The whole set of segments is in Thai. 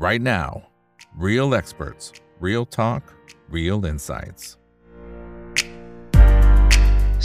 right now. Real experts, real talk, real insights.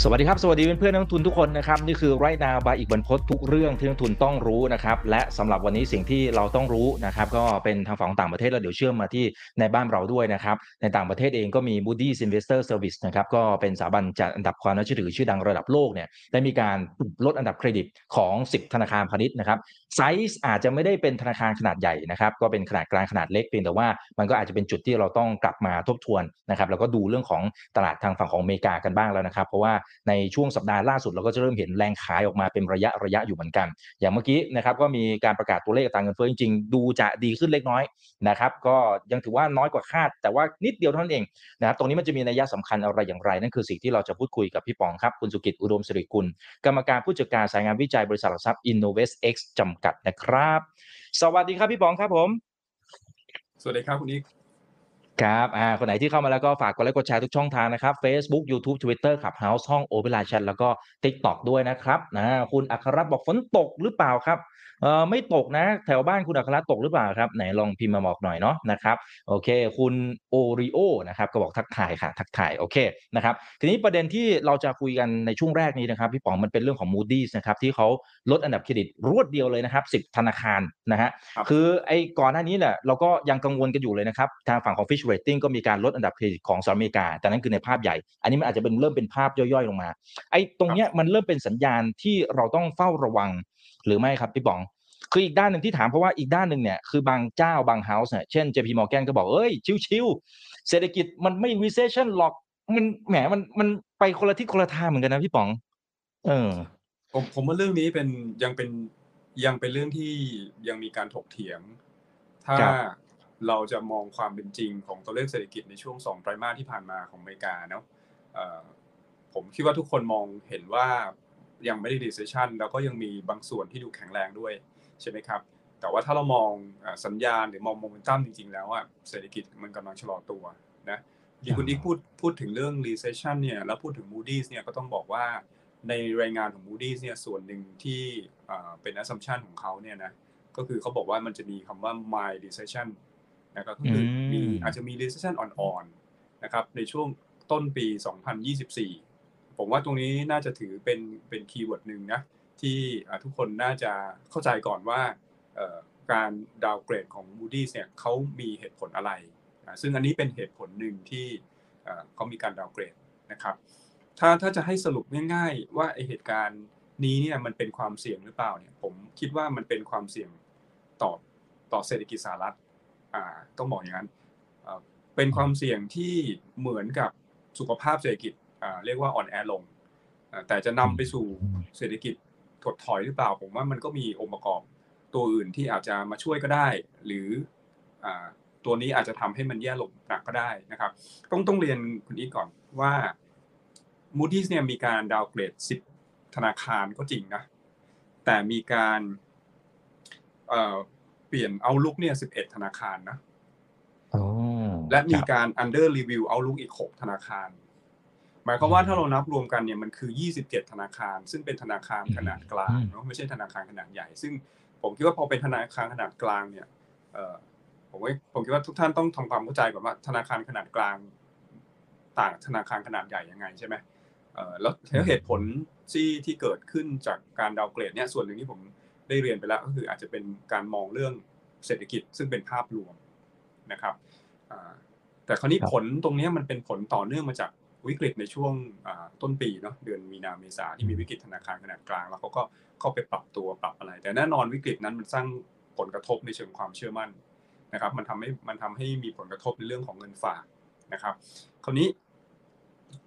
สวัสดีครับ สวัสดีเพื่อนๆนักลงทุนทุกคนนะครับ นี่คือไรนาบายอีกบรรพททุกเรื่องที่นักลงทุนต้องรู้นะครับ และสำหรับวันนี้สิ่งที่เราต้องรู้นะครับ ก็เป็นทางฝั่งต่างประเทศแล้วเดี๋ยวเชื่อมมาที่ในบ้านเราด้วยนะครับ ในต่างประเทศเองก็มี Moody's Investor Service นะครับก็เป็นสถาบันจัดอันดับความน่าเชื่อถือชื่อดังระดับโลกเนี่ยได้มีการลดอันดับเครดิตของ 10 ธนาคารพาณิชย์นะครับไซส์อาจจะไม่ได้เป็นธนาคารขนาดใหญ่นะครับ ก็เป็นขนาดกลางขนาดเล็กเพียงแต่ว่ามันก็อาจจะเป็นจุดที่เราต้องกลับมาทบทวนนะครับแล้วก็ดูเรื่องของตลาดทางฝั่งของอเมริกากันบ้างแล้วนะครับ เพราะว่าในช่วงสัปดาห์ล่าสุดเราก็จะเริ่มเห็นแรงขายออกมาเป็นระยะระยะอยู่เหมือนกัน อย่างเมื่อกี้นะครับก็มีการประกาศตัวเลขต่างเงินเฟ้อจริงๆดูจะดีขึ้นเล็กน้อยนะครับก็ยังถือว่าน้อยกว่าคาด แต่ว่านิดเดียวเท่านั้นเองนะครับตรงนี้มันจะมีนัยสำคัญอะไรอย่างไร นั่นคือสิ่งที่เราจะพูดคุยกับพี่ปองครับคุณสุกิจอุดมสิริกุลกรรมการผู้จัดการสายงานวิจัยบริษัทหลักทรัพย์ Innovest X จำกัดนะครับ สวัสดีครับพี่ปองครับผม สวัสดีครับคุณนิกครับอ่าคนไหนที่เข้ามาแล้วก็ฝากกดไลค์กดแชร์ทุกช่องทางนะครับ Facebook YouTube Twitter ขับ House ห้องโอเปร่าแชทแล้วก็ TikTok ด้วยนะครับนะคุณอัครรัตน์บอกฝนตกหรือเปล่าครับเออไม่ตกนะ แถวบ้านคุณอัครรัตน์ตกหรือเปล่าครับ ไหนลองพิมพ์มาบอกหน่อยเนาะนะครับโอเค คุณโอริโอนะครับก็บอกทักทายค่ะ ทักทายโอเคนะครับทีนี้ประเด็นที่เราจะคุยกันในช่วงแรกนี้นะครับพี่ป๋องมันเป็นเรื่องของ Moody's นะครับที่เขาลดอันดับเครดิตรวดเดียวเลยนะครับ10 ธนาคารนะฮะครับคือไอ้ก่อนหน้านี้แหละเราก็ยังกังวลกันอยู่เลยนะครับทางฝั่งของ Fitch Rating ก็มีการลดอันดับเครดิตของสหรัฐอเมริกา แต่นั่นคือในภาพใหญ่ อันนี้มันอาจจะเป็นเริ่มเป็นภาพย่อยๆลงมาไอ้ตรงเนี้ยมันเริ่มเป็นสัญญาณที่เราต้องเฝ้าระวัง หรือไม่ครับพี่บอง คืออีกด้านหนึ่งที่ถามเพราะว่าอีกด้านหนึ่งเนี่ยคือบางเจ้าบางเฮาส์เนี่ยเช่น JP Morgan ก็บอกเอ้ยชิวๆเศรษฐกิจมันไม่ recession หรอกมันแหมมันมันไปคนละทิศคนละทางเหมือนกันนะพี่ป๋อง เออ ผมผมว่าเรื่องนี้เป็นยังเป็นยังเป็นเรื่องที่ยังมีการถกเถียง ถ้าครับเราจะมองความเป็นจริงของตัวเลขเศรษฐกิจในช่วงสองไตรมาสที่ผ่านมาของอเมริกาเนาะเอ่อผมคิดว่าทุกคนมองเห็นว่า ยังไม่ได้ recession แล้วก็ยังมีบางส่วนที่ดูแข็งแรงด้วยใช่ไหมครับ แต่ว่าถ้าเรามองเอ่อสัญญาณหรือมองโมเมนตัมจริง ๆ แล้วอะเศรษฐกิจมันกำลังชะลอตัวนะที่คุณอีกพูดพูดถึงเรื่อง recession เนี่ยแล้วพูดถึง Moody's เนี่ยก็ต้องบอกว่าในรายงานของ Moody's เนี่ยส่วนหนึ่งที่เอ่อเป็น assumption ของเขาเนี่ยนะก็คือเขาบอกว่ามันจะมีคำว่า mild recession นะครับก็คืออมมีอาจจะมี recession อ่อนๆนะครับในช่วงต้นปี 2024 ผมว่าตรงนี้น่าจะถือเป็นเป็น keyword หนึ่งนะที่ทุกคนน่าจะเข้าใจก่อนว่าการ downgrade ของ Moody's เนี่ยเขามีเหตุผลอะไร ซึ่งอันนี้เป็นเหตุผลหนึ่งที่เขามีการ downgrade นะครับถ้าถ้าจะให้สรุปง่ายๆ ว่าไอเหตุการณ์นี้เนี่ยมันเป็นความเสี่ยงหรือเปล่าเนี่ยผมคิดว่ามันเป็นความเสี่ยงต่อต่อเศรษฐกิจสหรัฐอ่าต้องบอกอย่างนั้นเป็นความเสี่ยงที่เหมือนกับสุขภาพเศรษฐกิจ เรียกว่าอ่อนแอลงอ่าแต่จะนำไปสู่เศรษฐกิจถดถอยหรือเปล่า ผมว่ามันก็มีองค์ประกอบตัวอื่นที่อาจจะมาช่วยก็ได้ หรืออ่าตัวนี้อาจจะทำให้มันแย่ลงหนักก็ได้นะครับ ต้องต้องเรียนคุณอีกก่อนว่า Moody's เนี่ยมีการดาวเกรด 10 ธนาคารก็จริงนะ แต่มีการเอ่อเปลี่ยนเอาลุกเนี่ย 11 ธนาคารนะอ๋อและมีครับการ under review เอาลุกอีก 6 ธนาคาร หมายความว่าถ้าเรานับรวมกันเนี่ยมันคือ 27 ธนาคาร ซึ่งเป็นธนาคารขนาดกลางเนาะไม่ใช่ธนาคารขนาดใหญ่ ซึ่งผมคิดว่าพอเป็นธนาคารขนาดกลางเนี่ยเอ่อผมว่าผมคิดว่าทุกท่านต้องทำความเข้าใจก่อนว่าธนาคารขนาดกลาง ต่างธนาคารขนาดใหญ่ยังไงใช่ไหมเอ่อแล้วเหตุผลที่ที่เกิดขึ้นจากการดาวเกรดเนี่ยส่วนหนึ่งที่ผมได้เรียนไปแล้วก็คืออาจจะเป็นการมองเรื่องเศรษฐกิจซึ่งเป็นภาพรวมนะครับอ่าแต่คราวนี้ครับผลตรงเนี้ยมันเป็นผลต่อเนื่องมาจาก วิกฤตในช่วงอ่าต้นปีเนาะเดือนมีนาเมษาที่มีวิกฤตธนาคารขนาดกลาง แล้วเขาก็เข้าไปปรับตัวปรับอะไร แต่แน่นอนวิกฤตนั้นมันสร้างผลกระทบในเชิงความเชื่อมั่นนะครับ มันทำให้มันทำให้มีผลกระทบในเรื่องของเงินฝากนะครับ คราวนี้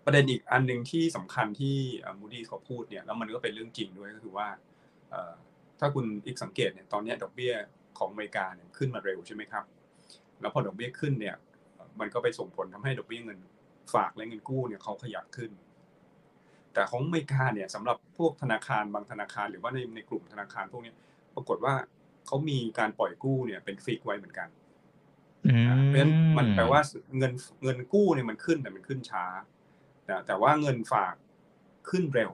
ประเด็นอีกอันหนึ่งที่สำคัญที่มูดี้เขาพูดเนี่ยแล้วมันก็เป็นเรื่องจริงด้วยก็คือว่าเอ่อถ้าคุณอีกสังเกตเนี่ยตอนเนี้ยดอกเบี้ยของอเมริกาเนี่ยขึ้นมาเร็วใช่ไหมครับ แล้วพอดอกเบี้ยขึ้นเนี่ยมันก็ไปส่งผลทำให้ดอกเบี้ยเงิน ฝากและเงินกู้เนี่ยเขาขยับขึ้น แต่ของอเมริกาเนี่ยสำหรับพวกธนาคารบางธนาคารหรือว่าในในกลุ่มธนาคารพวกเนี้ยปรากฏว่าเขามีการปล่อยกู้เนี่ยเป็นฟิกไว้เหมือนกันอืมอ่าเพราะฉะนั้นมันแปลว่าเงินเงินกู้เนี่ยมันขึ้นแต่มันขึ้นช้า แต่แต่ว่าเงินฝากขึ้นเร็ว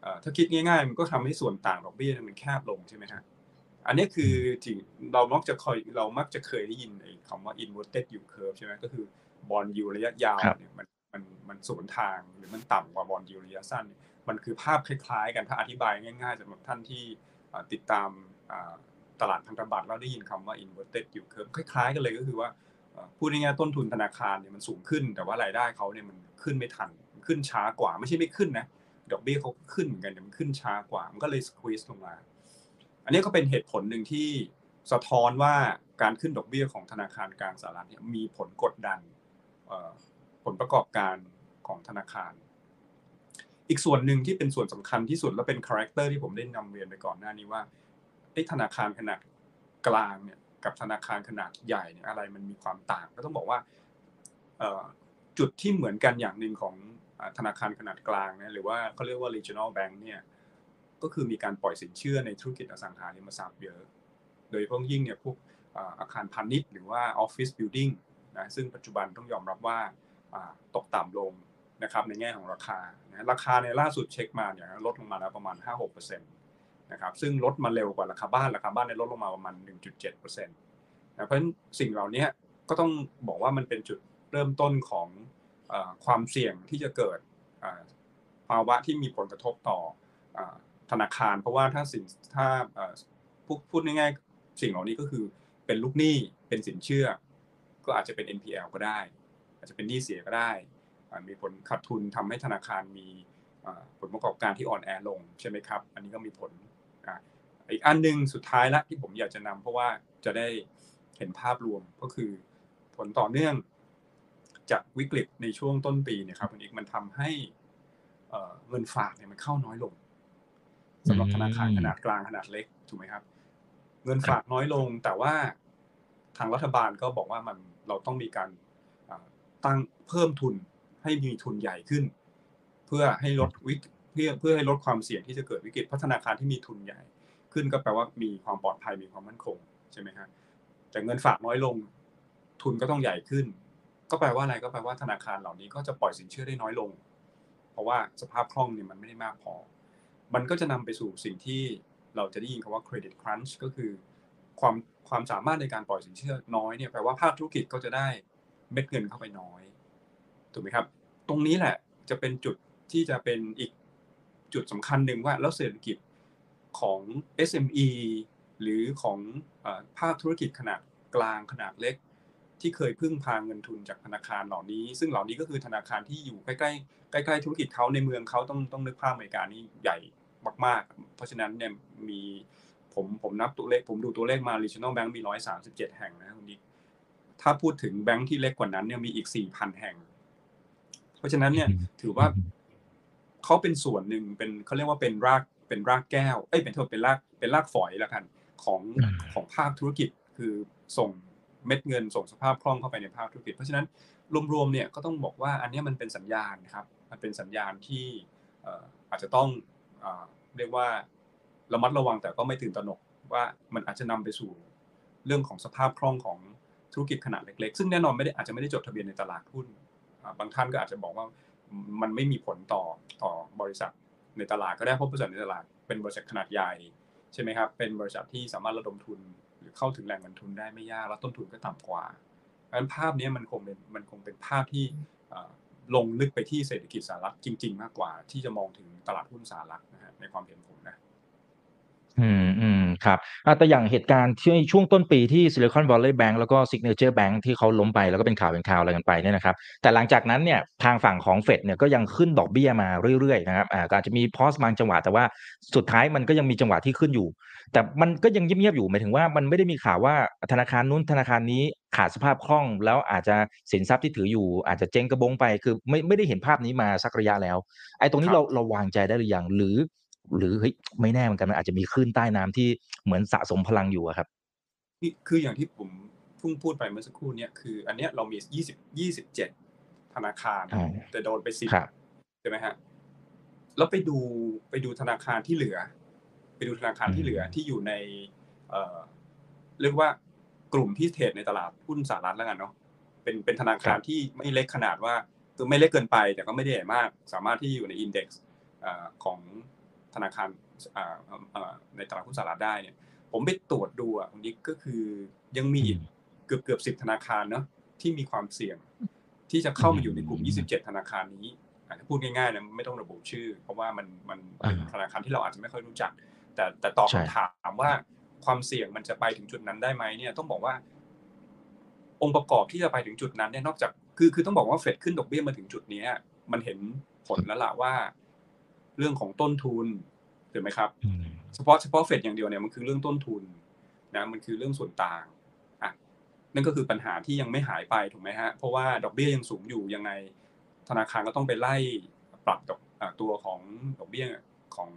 เอ่อถ้าคิดง่ายๆ มันก็ทำให้ส่วนต่างดอกเบี้ยเนี่ยมันแคบลงใช่ไหมฮะอันนี้คือจริงเรามักจะเคยเรามักจะเคยได้ยินไอ้คำว่า inverted yield curve ใช่ไหมก็คือ บอลยูระยะยาวครับเนี่ยมันมันมันสวนทางหรือมันต่ำกว่าบอลยูระยะสั้นเนี่ยมันคือภาพคล้ายๆ กันถ้าอธิบายง่ายๆสำหรับท่านที่อ่าติดตามอ่าตลาดพันธบัตรแล้วได้ยินคำว่า inverted yield curve คล้ายๆ กันเลยก็คือว่าเอ่อพูดง่ายๆต้นทุนธนาคารเนี่ยมันสูงขึ้น แต่ว่ารายได้เขาเนี่ยมันขึ้นไม่ทันมันขึ้นช้ากว่าไม่ใช่ไม่ขึ้นนะดอกเบี้ยเขาก็ขึ้นเหมือนกันแต่มันขึ้นช้ากว่า มันก็เลย squeeze ลงมา อันนี้ก็เป็นเหตุผลหนึ่งที่สะท้อนว่าการขึ้นดอกเบี้ยของธนาคารกลางสหรัฐเนี่ยมีผลกดดันเอ่อ ผลประกอบการของธนาคาร อีกส่วนหนึ่งที่เป็นส่วนสำคัญที่สุดและเป็น character ที่ผมได้นำเรียนไปก่อนหน้านี้ว่าไอ้ธนาคารขนาดกลางเนี่ยกับธนาคารขนาดใหญ่เนี่ยอะไรมันมีความต่าง ก็ต้องบอกว่าจุดที่เหมือนกันอย่างหนึ่งของธนาคารขนาดกลางเนี่ยหรือว่าเขาเรียกว่า regional bank เนี่ยก็คือมีการปล่อยสินเชื่อในธุรกิจอสังหาริมทรัพย์เยอะ โดยเฉพาะยิ่งเนี่ยพวกอาอาคารพาณิชย์หรือว่า office building นะซึ่งปัจจุบันต้องยอมรับว่าตกต่ำลงนะครับในแง่ของราคานะราคาในล่าสุดเช็กมาเนี่ยลดลงมาแล้วประมาณ 5-6%นะครับซึ่งลดมาเร็วกว่าราคาบ้านราคาบ้านเนี่ยลดลงมาประมาณ 1.7%นะเพราะฉะนั้นสิ่งเหล่านี้ก็ต้องบอกว่ามันเป็นจุดเริ่มต้นของความเสี่ยงที่จะเกิดภาวะที่มีผลกระทบต่อธนาคาร เพราะว่าถ้าสินถ้าพูดง่ายๆสิ่งเหล่านี้ก็คือเป็นลูกหนี้เป็นสินเชื่อ ก็อาจจะเป็น NPL ก็ได้ อาจจะเป็นหนี้เสียก็ได้ มีผลขาดทุนทำให้ธนาคารมีผลประกอบการที่อ่อนแอลงใช่ไหมครับ อันนี้ก็มีผลอีกอันหนึ่งสุดท้ายละที่ผมอยากจะนำเพราะว่าจะได้เห็นภาพรวมก็คือผลต่อเนื่องจากวิกฤตในช่วงต้นปีเนี่ยครับคุณอีกมันทำให้เอ่อเงินฝากเนี่ยมันเข้าน้อยลงสำหรับธนาคารขนาดกลางขนาดเล็กถูกไหมครับ เงินฝากน้อยลงแต่ว่าทางรัฐบาลก็บอกว่ามัน เราต้องมีการตั้งเพิ่มทุนให้มีทุนใหญ่ขึ้น เพื่อให้ลดวิกเพื่อเพื่อให้ลดความเสี่ยงที่จะเกิดวิกฤตพราะธนาคารที่มีทุนใหญ่ ขึ้นก็แปลว่ามีความปลอดภัยมีความมั่นคงใช่ไหมครับแต่เงินฝากน้อยลงทุนก็ต้องใหญ่ขึ้น ก็แปลว่าอะไรก็แปลว่าธนาคารเหล่านี้ก็จะปล่อยสินเชื่อได้น้อยลง เพราะว่าสภาพคล่องเนี่ยมันไม่ได้มากพอ มันก็จะนำไปสู่สิ่งที่เราจะได้ยินคำว่า credit crunch ก็คือความ ความสามารถในการปล่อยสินเชื่อน้อยเนี่ยแปลว่าภาคธุรกิจก็จะได้เม็ดเงินเข้าไปน้อยถูกไหมครับ ตรงนี้แหละจะเป็นจุดที่จะเป็นอีกจุดสำคัญหนึ่งว่าแล้วเศรษฐกิจของ SME หรือของภาคธุรกิจขนาดกลางขนาดเล็ก ที่เคยพึ่งพาเงินทุนจากธนาคารเหล่านี้ ซึ่งเหล่านี้ก็คือธนาคารที่อยู่ใกล้ๆใกล้ๆธุรกิจเขาในเมืองเขาต้องต้องนึกภาพอเมริกานี่ใหญ่มาก ๆ เพราะฉะนั้นเนี่ยมี ผมผมนับตัวเลขผมดูตัวเลขมา regional bank มี137แห่งนะคุณดิกถ้าพูดถึงแบงค์ที่เล็กกว่านั้นเนี่ยมีอีก4,000แห่ง เพราะฉะนั้นเนี่ยถือว่าเขาเป็นส่วนหนึ่งเป็นเขาเรียกว่าเป็นรากเป็นรากแก้วเอ้ยเป็นโทษเป็นรากเป็นรากฝอยแล้วกันของอืมของภาคธุรกิจคือส่งเม็ดเงินส่งสภาพคล่องเข้าไปในภาคธุรกิจ เพราะฉะนั้นรวมๆเนี่ยก็ต้องบอกว่าอันเนี้ยมันเป็นสัญญาณนะครับ มันเป็นสัญญาณที่เอ่ออาจจะต้องเอ่อเรียกว่า ระมัดระวังแต่ก็ไม่ตื่นตระหนกว่ามันอาจจะนำไปสู่เรื่องของสภาพคล่องของธุรกิจขนาดเล็กๆ ซึ่งแน่นอนไม่ได้อาจจะไม่ได้จดทะเบียนในตลาดหุ้น บางท่านก็อาจจะบอกว่ามันไม่มีผลต่อต่อบริษัทในตลาดก็ได้เพราะบริษัทในตลาดเป็นบริษัทขนาดใหญ่ใช่ไหมครับ เป็นบริษัทที่สามารถระดมทุนหรือเข้าถึงแหล่งเงินทุนได้ไม่ยากแล้วต้นทุนก็ต่ำกว่าเพราะฉะนั้นภาพนี้มันคงเป็นมันคงเป็นภาพที่ลงลึกไปที่เศรษฐกิจสหรัฐจริง ๆ มากกว่า ที่จะมองถึงตลาดหุ้นสหรัฐนะฮะในความเห็นผมนะ อืมอืมครับอ่าแต่อย่างเหตุการณ์ที่ช่วงต้นปีที่ Silicon Valley Bank แล้วก็ Signature Bank ที่เขาล้มไปแล้วก็เป็นข่าวเป็นข่าวอะไรกันไปเนี่ยนะครับ แต่หลังจากนั้นเนี่ยทางฝั่งของเฟดเนี่ยก็ยังขึ้นดอกเบี้ยมาเรื่อยๆนะครับอ่าก็อาจจะมีพอสบางจังหวะแต่ว่าสุดท้ายมันก็ยังมีจังหวะที่ขึ้นอยู่ แต่มันก็ยังเงียบๆอยู่หมายถึงว่ามันไม่ได้มีข่าวว่าธนาคารนู้นธนาคารนี้ขาดสภาพคล่อง แล้วอาจจะสินทรัพย์ที่ถืออยู่ อาจจะเจ๊งกระบงไป คือไม่ไม่ได้เห็นภาพนี้มาสักระยะแล้วไอ้ตรงนี้เราเราวางใจได้หรือยังหรือ หรือเฮ้ยไม่แน่เหมือนกันมันอาจจะมีคลื่นใต้น้ำที่เหมือนสะสมพลังอยู่อะครับนี่คืออย่างที่ผมเพิ่งพูดไปเมื่อสักครู่เนี่ยคือ อันเนี้ยเรามียี่สิบยี่สิบเจ็ดธนาคารอ่าแต่โดนไปสิบครับใช่ไหมฮะแล้วไปดูไปดูธนาคารที่เหลือ ไปดูธนาคารที่เหลือที่อยู่ใน เอ่อเรียกว่ากลุ่มที่เทรดในตลาดหุ้นสหรัฐแล้วกันเนาะเป็นเป็นธนาคารที่ไม่เล็กขนาดว่าคือไม่เล็กเกินไป แต่ก็ไม่ได้ใหญ่มาก สามารถที่อยู่ในอินเด็กซ์ของ ธนาคารอ่าอ่าในตลาดหุ้นสหรัฐได้เนี่ยผมไปตรวจดูอะวันนี้ก็คือยังมีอีกเกือบเกือบสิบธนาคารเนาะที่มีความเสี่ยง ที่จะเข้ามาอยู่ในกลุ่ม 27 ธนาคารนี้อะถ้าพูดง่ายๆนะไม่ต้องระบุชื่อ เพราะว่ามันมันเป็นอ่าธนาคารที่เราอาจจะไม่ค่อยรู้จัก แต่แต่ตอบใช่คำถามว่าความเสี่ยงมันจะไปถึงจุดนั้นได้ไหมเนี่ยต้องบอกว่า องค์ประกอบที่จะไปถึงจุดนั้นเนี่ยนอกจากคือคือต้องบอกว่าเฟดขึ้นดอกเบี้ยมาถึงจุดเนี้ยมันเห็นผลแล้วล่ะว่า เรื่องของต้นทุนถูกไหมครับอืมเฉพาะเฉพาะเฟดอย่างเดียวเนี่ยมันคือเรื่องต้นทุนนะมันคือเรื่องส่วนต่างอะนั่นก็คือปัญหาที่ยังไม่หายไปถูกไหมฮะเพราะว่าดอกเบี้ยยังสูงอยู่ยังไงธนาคารก็ต้องไปไล่ปรับดอกอะตัวของดอกเบี้ยของ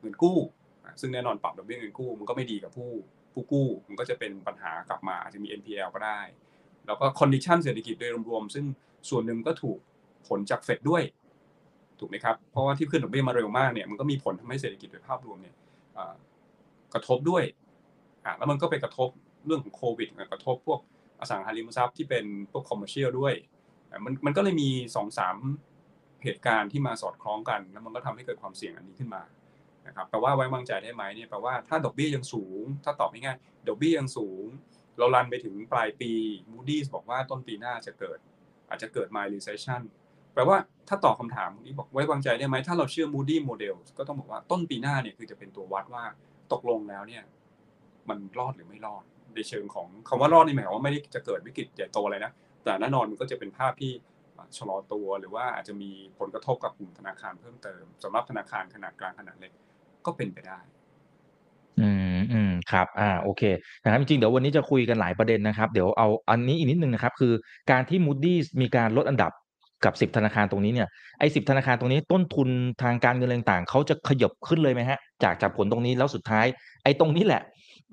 เงินกู้อะซึ่งแน่นอนปรับดอกเบี้ยเงินกู้ มันก็ไม่ดีกับผู้ผู้กู้ มันก็จะเป็นปัญหากลับมาอาจจะมี NPL ก็ได้ แล้วก็ condition เศรษฐกิจโดยรวมๆซึ่งส่วนหนึ่งก็ถูกผลจากเฟดด้วย ถูกไหมครับเพราะว่าที่ขึ้นดอกเบี้ยมาเร็วมากเนี่ยมันก็มีผลทำให้เศรษฐกิจโดยภาพรวมเนี่ยกระทบด้วยอะแล้วมันก็ไปกระทบเรื่องของโควิดกระทบพวกอสังหาริมทรัพย์ที่เป็นพวก commercial ด้วยมันมันก็เลยมีสองสามเหตุการณ์ที่มาสอดคล้องกัน แล้วมันก็ทำให้เกิดความเสี่ยงอันนี้ขึ้นมานะครับแปลว่าไว้วางใจได้ไหมเนี่ยแปลว่าถ้าดอกเบี้ยยังสูง ถ้าตอบง่ายๆดอกเบี้ยยังสูง เรารันไปถึงปลายปี Moody's บอกว่าต้นปีหน้าจะเกิด อาจจะเกิด mild recession แปลว่าถ้าตอบคำถามนี้บอกไว้วางใจได้ไหมถ้าเราเชื่อ Moody Model ก็ต้องบอกว่าต้นปีหน้าเนี่ยคือจะเป็นตัววัดว่าตกลงแล้วเนี่ย มันรอดหรือไม่รอด ในเชิงของคำว่ารอดนี่หมายความว่าไม่ได้จะเกิดวิกฤตใหญ่โตอะไรนะแต่แน่นอนมันก็จะเป็นภาพที่ชะลอตัวหรือว่าอาจจะมีผลกระทบกับกลุ่มธนาคารเพิ่มเติมสำหรับธนาคารขนาดกลางขนาดเล็กก็เป็นไปได้อืมอืมครับอ่าโอเคนะครับจริงเดี๋ยววันนี้จะคุยกันหลายประเด็นนะครับ เดี๋ยวเอาอันนี้อีกนิดนึงนะครับ คือการที่ Moody's มีการลดอันดับ กับ 10 ธนาคารตรงนี้เนี่ยไอ้สิธนาคารตรงนี้ต้นทุนทางการเงินต่างๆเขาจะขยบขึ้นเลยไหมฮะจากจากผลตรงนี้แล้วสุดท้าย ไอ้ตรงนี้แหละ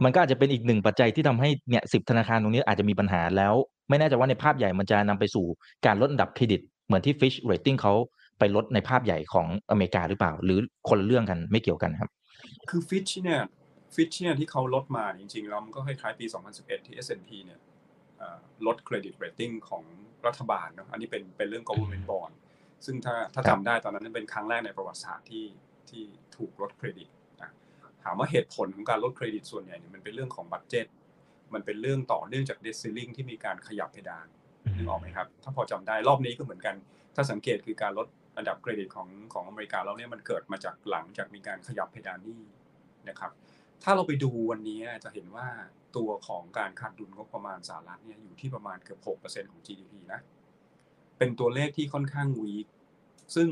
มันก็อาจจะเป็นอีกหนึ่งปัจจัยที่ทำให้เนี่ยสิธนาคารตรงนี้อาจจะมีปัญหาแล้ว ไม่แน่ใจว่าในภาพใหญ่มันจะนำไปสู่การลดอันดับเครดิต เหมือนที่ Fitch Rating เขาไปลดในภาพใหญ่ของอเมริกาหรือเปล่า หรือคนละเรื่องกันไม่เกี่ยวกันครับ คือ Fitch เนี่ย Fitch เนี่ยที่เขาลดมาจริงๆแล้วมันก็คล้ายๆปี 2011 ที่ S&P เนี่ย ลด credit rating ของรัฐบาลเนาะอันนี้เป็นเป็นเรื่อง government bond ซึ่งถ้าถ้าครับจำได้ตอนนั้นเป็นครั้งแรกในประวัติศาสตร์ที่ที่ถูกลดเครดิตนะถามว่าเหตุผลของการลดเครดิตส่วนใหญ่เนี่ยมันเป็นเรื่องของ budget มันเป็นเรื่องต่อเนื่องจาก debt ceiling ที่มีการขยับเพดานนึกออกไหมครับ ถ้าพอจำได้รอบนี้ก็เหมือนกัน ถ้าสังเกตคือการลดอันดับเครดิตของของอเมริกาเราเนี่ยมันเกิดมาจากหลังจากมีการขยับเพดานหนี้นะครับ ถ้าเราไปดูวันนี้จะเห็นว่า ตัวของการขาดดุลงบประมาณสหรัฐเนี่ยอยู่ที่ประมาณเกือบ6%ของ GDP นะ เป็นตัวเลขที่ค่อนข้างวีคซึ่ง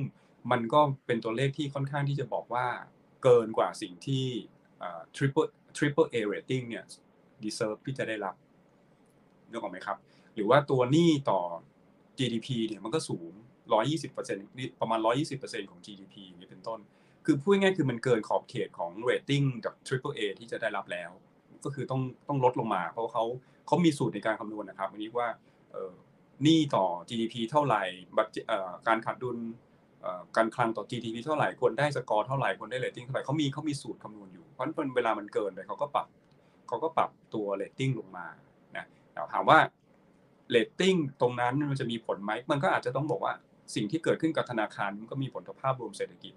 มันก็เป็นตัวเลขที่ค่อนข้างที่จะบอกว่าเกินกว่าสิ่งที่ triple triple A rating เนี่ย deserve ที่จะได้รับนึกออกไหมครับ หรือว่าตัวหนี้ต่อ GDP เนี่ยมันก็สูง 120%นี่ประมาณ 120%ของ GDP อย่างนี้เป็นต้น คือพูดง่ายๆคือมันเกินขอบเขตของ rating กับ triple A ที่จะได้รับแล้ว ก็คือต้องต้องลดลงมา เพราะเขาเขามีสูตรในการคำนวณนะครับอันนี้ว่าเหนี้ต่อ GDP เท่าไหร่บัตเอ่อการขาดดุลการคลังต่อ GDP เท่าไหร่ควรได้สกอร์เท่าไหร่ควรได้ rating เท่าไหร่เขามีเขามีสูตรคำนวณอยู่เพราะฉะนั้นเวลามันเกินไปเขาก็ปรับเขาก็ปรับตัว rating ลงมานะแต่ถามว่า rating ตรงนั้นมันจะมีผลไหมมันก็อาจจะต้องบอกว่าสิ่งที่เกิดขึ้นกับธนาคารมันก็มีผลต่อภาพรวมเศรษฐกิจ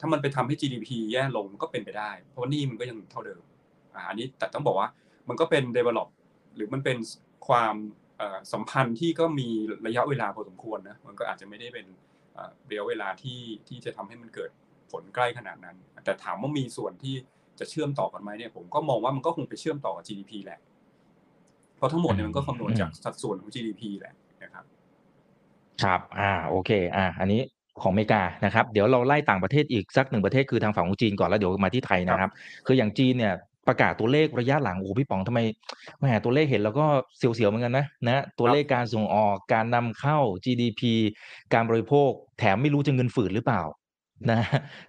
ถ้ามันไปทำให้ GDP แย่ลงก็เป็นไปได้ เพราะว่านี่มันก็ยังเท่าเดิม อ่าอันนี้แต่ต้องบอกว่ามันก็เป็น develop หรือมันเป็นความเอ่อสัมพันธ์ที่ก็มีระยะเวลาพอสมควรนะมันก็อาจจะไม่ได้เป็นเอ่อระยะเวลาที่ที่จะทำให้มันเกิดผลใกล้ขนาดนั้น แต่ถามว่ามีส่วนที่จะเชื่อมต่อกันไหมเนี่ยผมก็มองว่ามันก็คงไปเชื่อมต่อกับ GDP แหละ เพราะทั้งหมดเนี่ยมันก็คำนวณจากสัดส่วนของ GDP แหละนะครับ ครับ อ่า โอเค อ่า อันนี้ของอเมริกานะครับ เดี๋ยวเราไล่ต่างประเทศอีกสักหนึ่งประเทศคือทางฝั่งของจีนก่อนแล้วเดี๋ยวมาที่ไทยนะครับ คืออย่างจีนเนี่ย ประกาศตัวเลขระยะหลังโอ้โหพี่ป๋องทำไมแหมตัวเลขเห็นแล้วก็เสียวๆเหมือนกันนะนะตัวเลขการส่งออกการนำเข้า GDP การบริโภค แถมไม่รู้จะเงินฝืดหรือเปล่า นะ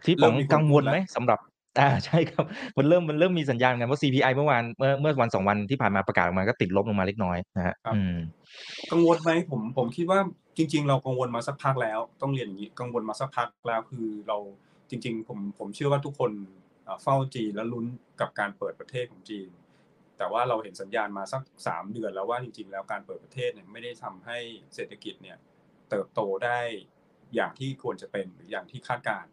พี่ป๋องเริ่มมีคนกังวลไหมพูดแล้วสำหรับอ่าใช่ครับมันเริ่มมันเริ่มมีสัญญาณกันว่า CPI เมื่อวานเมื่อเมื่อวันสองวันที่ผ่านมาประกาศออกมาก็ติดลบลงมาเล็กน้อยนะฮะครับอืมกังวลไหมผมผมคิดว่าจริง ๆ เรากังวลมาสักพักแล้ว ต้องเรียนอย่างนี้กังวลมาสักพักแล้วคือเราจริง ๆ ผมผมเชื่อว่าทุกคน เฝ้าจีนและลุ้นกับการเปิดประเทศของจีน แต่ว่าเราเห็นสัญญาณมาสักสามเดือนแล้วว่าจริงๆ แล้วการเปิดประเทศเนี่ยไม่ได้ทำให้เศรษฐกิจเนี่ยเติบโตได้อย่างที่ควรจะเป็นหรืออย่างที่คาดการณ์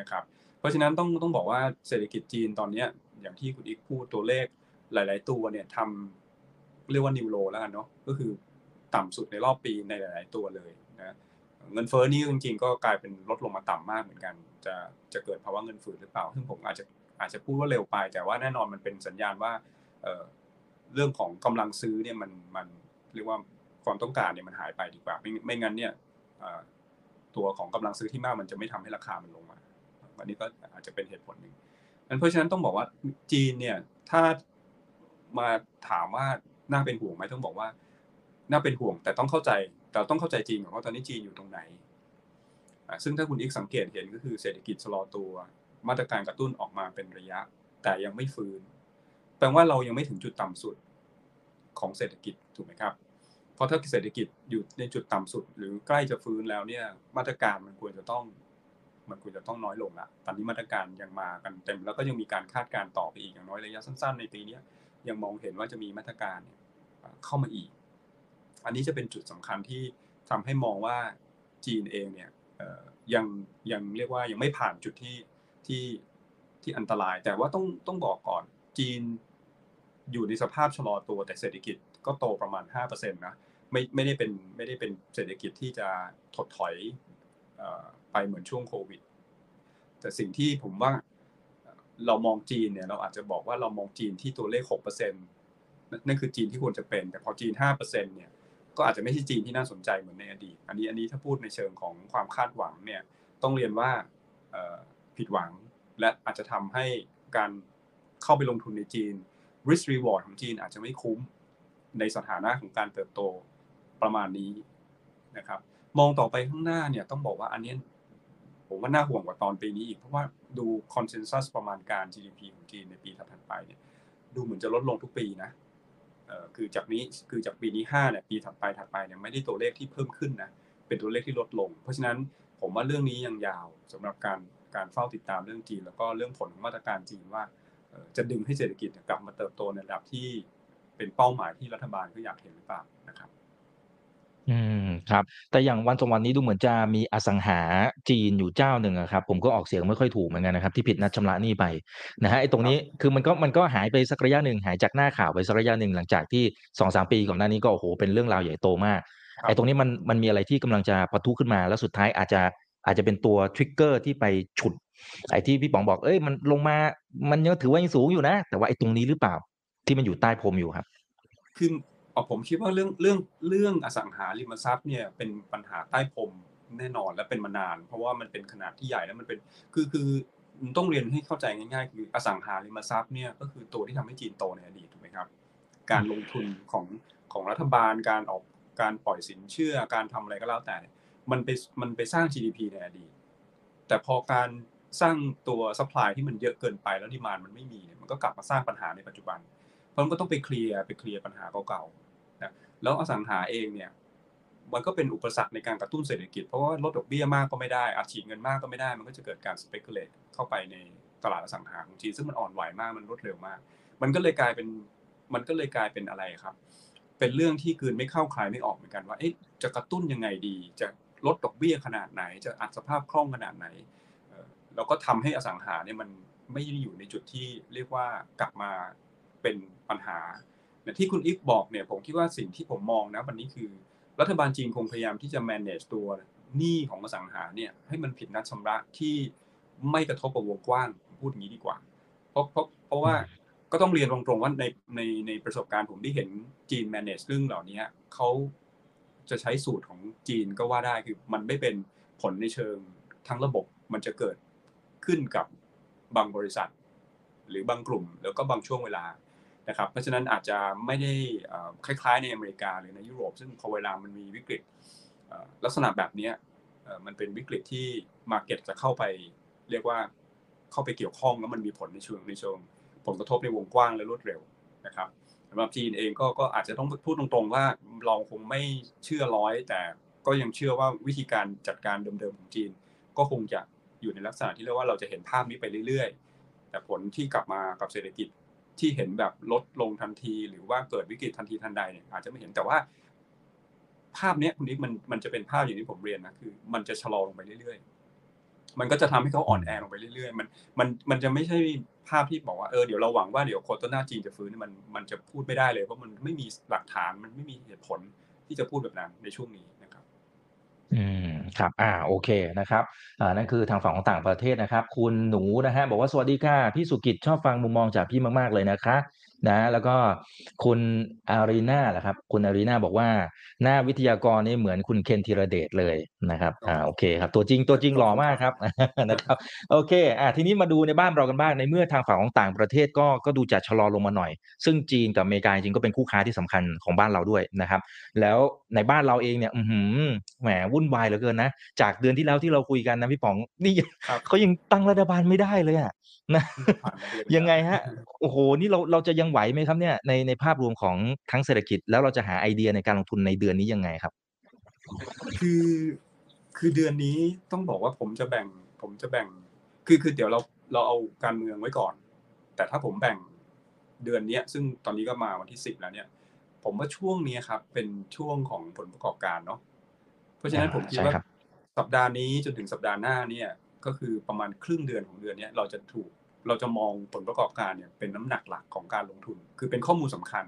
นะครับ เพราะฉะนั้นต้องต้องบอกว่าเศรษฐกิจจีนตอนเนี้ยอย่างที่คุณอีกพูดตัวเลขหลาย ๆ ตัวเนี่ยทำเรียกว่านิวโลแล้วกันเนาะก็คือต่ำสุดในรอบปีในหลาย ๆ ตัวเลยนะ เงินเฟ้อนี่จริงๆ ก็กลายเป็นลดลงมาต่ำมากเหมือนกัน จะจะเกิดภาวะเงินฝืดหรือเปล่า ซึ่งผมอาจจะอาจจะพูดว่าเร็วไป แต่ว่าแน่นอนมันเป็นสัญญาณว่าเอ่อเรื่องของกำลังซื้อเนี่ยมันมันเรียกว่าความต้องการเนี่ยมันหายไปดีกว่า ไม่ไม่งั้นเนี่ยตัวของกำลังซื้อที่มากมันจะไม่ทำให้ราคามันลงมาอันนี้ก็อาจจะเป็นเหตุผลหนึ่งงั้นเพราะฉะนั้นต้องบอกว่าจีนเนี่ยถ้ามาถามว่าน่าเป็นห่วงไหมต้องบอกว่า น่าเป็นห่วงแต่ต้องเข้าใจ แต่ต้องเข้าใจจีนก่อนว่าตอนนี้จีนอยู่ตรงไหน ซึ่งถ้าคุณอีกสังเกตเห็นก็คือเศรษฐกิจชะลอตัว มาตรการกระตุ้นออกมาเป็นระยะ แต่ยังไม่ฟื้น แปลว่าเรายังไม่ถึงจุดต่ำสุดของเศรษฐกิจถูกไหมครับ เพราะถ้าเศรษฐกิจอยู่ในจุดต่ำสุด หรือใกล้จะฟื้นแล้วเนี่ย มาตรการมันควรจะต้อง มันควรจะต้องน้อยลงละตอนนี้มาตรการยังมากันเต็ม แล้วก็ยังมีการคาดการณ์ต่อไปอีกอย่างน้อยระยะสั้น ๆ ในปีนี้ยังมองเห็นว่าจะมีมาตรการเข้ามาอีก อันนี้จะเป็นจุดสำคัญที่ทำให้มองว่าจีนเองเนี่ยยังยังเรียกว่ายังไม่ผ่านจุดที่ที่ที่อันตราย แต่ว่าต้องต้องบอกก่อนจีนอยู่ในสภาพชะลอตัวแต่เศรษฐกิจก็โตประมาณ5%นะไม่ไม่ได้เป็นไม่ได้เป็นเศรษฐกิจที่จะถดถอยไปเหมือนช่วงโควิด แต่สิ่งที่ผมว่าเรามองจีนเนี่ยเราอาจจะบอกว่าเรามองจีนที่ตัวเลข6%นั่นคือจีนที่ควรจะเป็น แต่พอจีน5%เนี่ย ก็อาจจะไม่ใช่จีนที่น่าสนใจเหมือนในอดีต อันนี้อันนี้ถ้าพูดในเชิงของความคาดหวังเนี่ยต้องเรียนว่าผิดหวังและอาจจะทำให้การเข้าไปลงทุนในจีน risk reward ของจีนอาจจะไม่คุ้มในสถานะของการเติบโตประมาณนี้นะครับ มองต่อไปข้างหน้าเนี่ยต้องบอกว่าอันนี้ผมว่าน่าห่วงกว่าตอนปีนี้อีก เพราะว่าดูคอนเซนแซสประมาณการ GDP ของจีนในปีถัดไปเนี่ยดูเหมือนจะลดลงทุกปีนะ คือจากนี้คือจากปีนี้5เนี่ยปีถัดไปถัดไปเนี่ยไม่ได้ตัวเลขที่เพิ่มขึ้นนะเป็นตัวเลขที่ลดลง เพราะฉะนั้นผมว่าเรื่องนี้ยังยาวสำหรับการการเฝ้าติดตามเรื่องจีน แล้วก็เรื่องผลของมาตรการจีนว่าจะดึงให้เศรษฐกิจกลับมาเติบโตในระดับที่เป็นเป้าหมายที่รัฐบาลก็อยากเห็นหรือเปล่านะครับ อืม ครับ แต่อย่างวันสองวันนี้ดูเหมือนจะมีอสังหาจีนอยู่เจ้าหนึ่งอะครับ ผมก็ออกเสียงไม่ค่อยถูกเหมือนกันนะครับ ที่ผิดนัดชำระหนี้ไปนะฮะไอ้ตรงนี้คือมันก็ มันก็หายไปสักระยะหนึ่ง หายจากหน้าข่าวไปสักระยะหนึ่ง หลังจากที่สองสามปีก่อนหน้านี้ก็ โอ้โหเป็นเรื่องราวใหญ่โตมากไอ้ตรงนี้มัน มันมีอะไรที่กำลังจะปะทุขึ้นมา แล้วสุดท้ายอาจจะ อาจจะเป็นตัวทริกเกอร์ที่ไปฉุด ไอ้ที่พี่ป๋องบอกเอ้ย มันลงมา มันยัง ถือว่ายังสูงอยู่นะ แต่ว่าไอ้ตรงนี้หรือเปล่า ที่มันอยู่ใต้พรมอยู่ครับ คือ ผมคิดว่าเรื่องเรื่องเรื่องอสังหาริมทรัพย์เนี่ยเป็นปัญหาใต้พรมแน่นอนและเป็นมานาน เพราะว่ามันเป็นขนาดที่ใหญ่แล้วมันเป็นคือคือต้องเรียนให้เข้าใจง่ายๆ คืออสังหาริมทรัพย์เนี่ยก็คือตัวที่ทำให้จีนโตในอดีตถูกไหมครับ การลงทุนของของรัฐบาลการออกการปล่อยสินเชื่อการทำอะไรก็แล้วแต่มันไปมันไปสร้าง GDP ในอดีต แต่พอการสร้างตัว supply ที่มันเยอะเกินไปแล้ว demand มันไม่มีมันก็กลับมาสร้างปัญหาในปัจจุบัน เพราะมันก็ต้องไป clear ไป clear ปัญหาเก่าๆ นะแล้วอสังหาเองเนี่ยมันก็เป็นอุปสรรคในการกระตุ้นเศรษฐกิจ เพราะว่าลดดอกเบี้ยมากก็ไม่ได้อาฉีดเงินมากก็ไม่ได้ มันก็จะเกิดการ speculate เข้าไปในตลาดอสังหาของจีนซึ่งมันอ่อนไหวมากมันรวดเร็วมาก มันก็เลยกลายเป็นมันก็เลยกลายเป็นอะไรครับ เป็นเรื่องที่กลืนไม่เข้าคายไม่ออกเหมือนกันว่าเอ๊ะจะกระตุ้นยังไงดี จะลดดอกเบี้ยขนาดไหน จะอัดสภาพคล่องขนาดไหนแล้วก็ทำให้อสังหาเนี่ยมันไม่ได้อยู่ในจุดที่เรียกว่ากลับมาเป็นปัญหา ที่คุณอีฟบอกเนี่ยผมคิดว่าสิ่งที่ผมมองนะวันนี้คือ รัฐบาลจีนคงพยายามที่จะ manage ตัวหนี้ของอสังหาเนี่ยให้มันผิดนัดชำระที่ไม่กระทบกับวงกว้างพูดอย่างนี้ดีกว่า เพราะเพราะเพราะว่าก็ต้องเรียนตรงๆว่าในในในประสบการณ์ผมที่เห็นจีน manage เรื่องเหล่านี้เขาจะใช้สูตรของจีนก็ว่าได้คือมันไม่เป็นผลในเชิงทั้งระบบ มันจะเกิดขึ้นกับบางบริษัท หรือบางกลุ่ม แล้วก็บางช่วงเวลา นะครับเพราะฉะนั้นอาจจะไม่ได้คล้ายๆในอเมริกาหรือในยุโรป ซึ่งพอเวลามันมีวิกฤตลักษณะแบบนี้มันเป็นวิกฤตที่มาเก็ตจะเข้าไปเรียกว่าเข้าไปเกี่ยวข้องแล้วมันมีผลในเชิงในเชิงผลกระทบในวงกว้างและรวดเร็วนะครับสำหรับจีนเองก็ก็อาจจะต้องพูดตรงๆว่าเราคงไม่เชื่อร้อย แต่ก็ยังเชื่อว่าวิธีการจัดการเดิมๆของจีน ก็คงจะอยู่ในลักษณะที่เรียกว่าเราจะเห็นภาพนี้ไปเรื่อยๆ แต่ผลที่กลับมากับเศรษฐกิจ ที่เห็นแบบลดลงทันที หรือว่าเกิดวิกฤตทันทีทันใดเนี่ยอาจจะไม่เห็นแต่ว่า ภาพนี้คุณนิกมันมันจะเป็นภาพอย่างที่ผมเรียนนะคือ มันจะชะลอลงไปเรื่อยๆ มันก็จะทำให้เขาอ่อนแอลงไปเรื่อยๆ มันมันมันจะไม่ใช่ภาพที่บอกว่าเออเดี๋ยวเราหวังว่าเดี๋ยวโคตรหน้าจีนจะฟื้นมันมันจะพูดไม่ได้เลยเพราะมันไม่มีหลักฐานมันไม่มีเหตุผลที่จะพูดแบบนั้นในช่วงนี้ อืมครับ อ่า โอเคนะครับ อ่า นั่นคือทางฝั่งของต่างประเทศนะครับ คุณหนูนะฮะ บอกว่าสวัสดีค่ะ พี่สุกิจชอบฟังมุมมองจากพี่มาก ๆ เลยนะคะ นะแล้วก็คุณอารีนาแหละครับ คุณอารีนาบอกว่า หน้าวิทยากรนี่เหมือนคุณเคนธีรเดชเลยนะครับอ่าโอเคครับ ตัวจริงตัวจริงหล่อมากครับนะครับ โอเคอ่าทีนี้มาดูในบ้านเรากันบ้างในเมื่อทางฝั่งของต่างประเทศก็ก็ดูจะชะลอลงมาหน่อย ซึ่งจีนกับอเมริกาจริงๆก็เป็นคู่ค้าที่สำคัญของบ้านเราด้วยนะครับ แล้วในบ้านเราเองเนี่ยอือหือแหมวุ่นวายเหลือเกินนะจากเดือนที่แล้วที่เราคุยกันนะพี่ป๋องนี่ยังครับเขายังตั้งรัฐบาลไม่ได้เลยอะนะผ่านมาเดือนยังไงฮะโอ้โหนี่เราเราจะยังไหวไหมครับเนี่ยในในภาพรวมของทั้งเศรษฐกิจ แล้วเราจะหาไอเดียในการลงทุนในเดือนนี้ยังไงครับ คือคือเดือนนี้ต้องบอกว่าผมจะแบ่ง ผมจะแบ่ง คือคือเดี๋ยวเราเราเอาการเมืองไว้ก่อน แต่ถ้าผมแบ่งเดือนเนี้ยซึ่งตอนนี้ก็มาวันที่สิบแล้วเนี่ย ผมว่าช่วงนี้ครับ เป็นช่วงของผลประกอบการเนาะเพราะฉะนั้นอ่าผมคิดใช่ว่าครับสัปดาห์นี้จนถึงสัปดาห์หน้าเนี่ย ก็คือประมาณครึ่งเดือนของเดือนเนี้ยเราจะถูก เราจะมองผลประกอบการเนี่ยเป็นน้ำหนักหลักของการลงทุน คือเป็นข้อมูลสำคัญ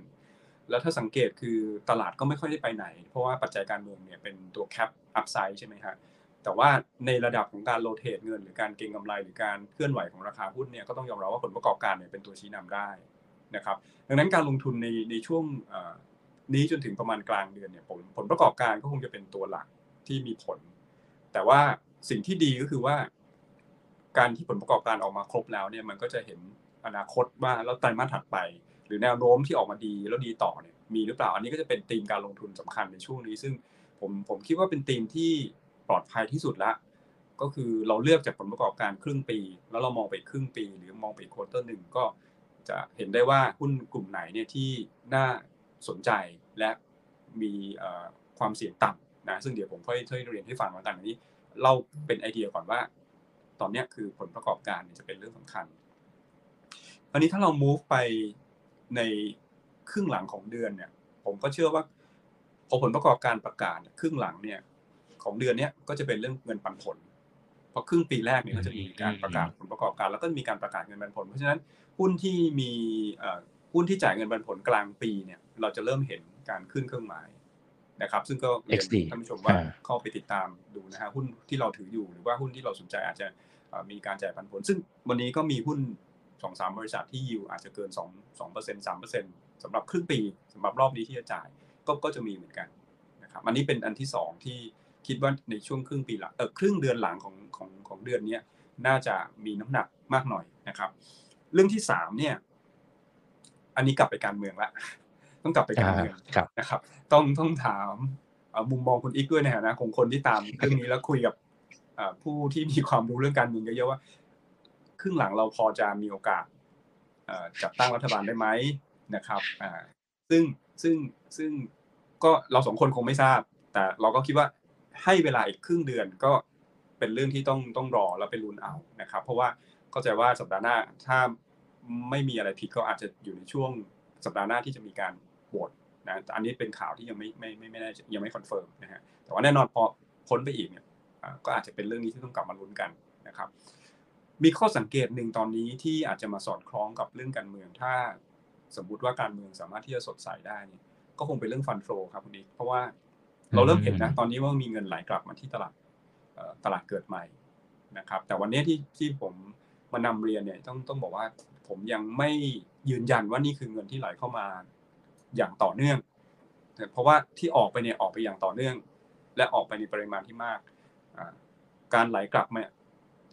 แล้วถ้าสังเกตคือตลาดก็ไม่ค่อยได้ไปไหน เพราะว่าปัจจัยการเมืองเนี่ยเป็นตัว cap upside ใช่ไหมฮะแต่ว่าในระดับของการ rotate เงิน หรือการเก็งกำไรหรือการเคลื่อนไหวของราคาหุ้นเนี่ยก็ต้องยอมรับว่าผลประกอบการเนี่ยเป็นตัวชี้นำได้นะครับดังนั้นการลงทุนในในช่วงนี้จนถึงประมาณกลางเดือนเนี่ยผลผลประกอบการก็คงจะเป็นตัวหลักที่มีผล แต่ว่าสิ่งที่ดีก็คือว่า การที่ผลประกอบการออกมาครบแล้วเนี่ยมันก็จะเห็นอนาคตว่าแล้วไตรมาสถัดไป หรือแนวโน้มที่ออกมาดีแล้วดีต่อเนี่ยมีหรือเปล่าอันนี้ก็จะเป็นธีมการลงทุนสำคัญในช่วงนี้ ซึ่งผมผมคิดว่าเป็นธีมที่ปลอดภัยที่สุดละก็คือเราเลือกจากผลประกอบการครึ่งปี แล้วเรามองไปครึ่งปี หรือมองไปควอเตอร์หนึ่งก็จะเห็นได้ว่าหุ้นกลุ่มไหนเนี่ยที่น่าสนใจและมีความเสี่ยงต่ำนะซึ่งเดี๋ยวผมค่อยช่วยเรียนให้ฟังแล้วกันอันนี้ เราเป็นไอเดียก่อนว่า ตอนนี้คือผลประกอบการจะเป็นเรื่องสำคัญอันนี้ถ้าเรา move ไปในครึ่งหลังของเดือนเนี่ย ผมก็เชื่อว่าพอผลประกอบการประกาศครึ่งหลังเนี่ย ของเดือนเนี้ยก็จะเป็นเรื่องเงินปันผลเพราะครึ่งปีแรกเนี่ยก็จะมีการประกาศผลประกอบการ แล้วก็มีการประกาศเงินปันผล เพราะฉะนั้นหุ้นที่มีหุ้นที่จ่ายเงินปันผลกลางปีเนี่ย เราจะเริ่มเห็นการขึ้นเครื่องหมาย นะครับ ซึ่งก็เรียน XD ท่านผู้ชมว่าอ่าเข้าไปติดตามดูนะฮะหุ้นที่เราถืออยู่หรือว่าหุ้นที่เราสนใจอาจจะเอ่อมีการจ่ายปันผล ซึ่งวันนี้ก็มีหุ้นสองสามบริษัทที่ยิวอาจจะเกินสองสองเปอร์เซ็นสามเปอร์เซ็นสำหรับครึ่งปีสำหรับรอบนี้ที่จะจ่ายก็ก็จะมีเหมือนกันนะครับอันนี้เป็นอันที่สองที่คิดว่าในช่วงครึ่งปีหลังเออครึ่งเดือนหลังของของของเดือนเนี้ยน่าจะมีน้ำหนักมากหน่อยนะครับ เรื่องที่สามเนี่ย อันนี้กลับไปการเมืองละ ต้องกลับไปการเมืองอ่าครับนะครับ ต้องต้องถามเอ่อมุมมองคุณอีกด้วยในฐานะของคนที่ตามเรื่องนี้แล้วคุยกับเอ่อผู้ที่มีความรู้เรื่องการเมืองเยอะๆว่า ครึ่งหลังเราพอจะมีโอกาสเอ่อจัดตั้งรัฐบาลได้ไหมนะครับอ่าซึ่งซึ่งซึ่งก็เราสองคนคงไม่ทราบ แต่เราก็คิดว่าให้เวลาอีกครึ่งเดือนก็เป็นเรื่องที่ต้องต้องรอแล้วไปลุ้นเอานะครับ เพราะว่าเข้าใจว่าสัปดาห์หน้าถ้าไม่มีอะไรผิดก็อาจจะอยู่ในช่วงสัปดาห์หน้าที่จะมีการ โหวตนะแต่อันนี้เป็นข่าวที่ยังไม่ไม่ไม่ไม่แน่ยังไม่ confirm นะฮะแต่ว่าแน่นอนพอพ้นไปอีกเนี่ยอ่าก็อาจจะเป็นเรื่องนี้ที่ต้องกลับมาลุ้นกันนะครับ มีข้อสังเกตหนึ่งตอนนี้ที่อาจจะมาสอดคล้องกับเรื่องการเมือง ถ้าสมมุติว่าการเมืองสามารถที่จะสดใสได้เนี่ยก็คงเป็นเรื่องฟันโฟครับคุณดิเพราะว่าเราเริ่มเห็นนะตอนนี้ว่ามีเงินไหลกลับมาที่ตลาดเอ่อตลาดเกิดใหม่นะครับ แต่วันนี้ที่ที่ผมมานำเรียนเนี่ยต้องต้องบอกว่าผมยังไม่ยืนยันว่านี่คือเงินที่ไหลเข้ามา อย่างต่อเนื่อง เพราะว่าที่ออกไปเนี่ยออกไปอย่างต่อเนื่อง และออกไปในปริมาณที่มาก การไหลกลับเนี่ย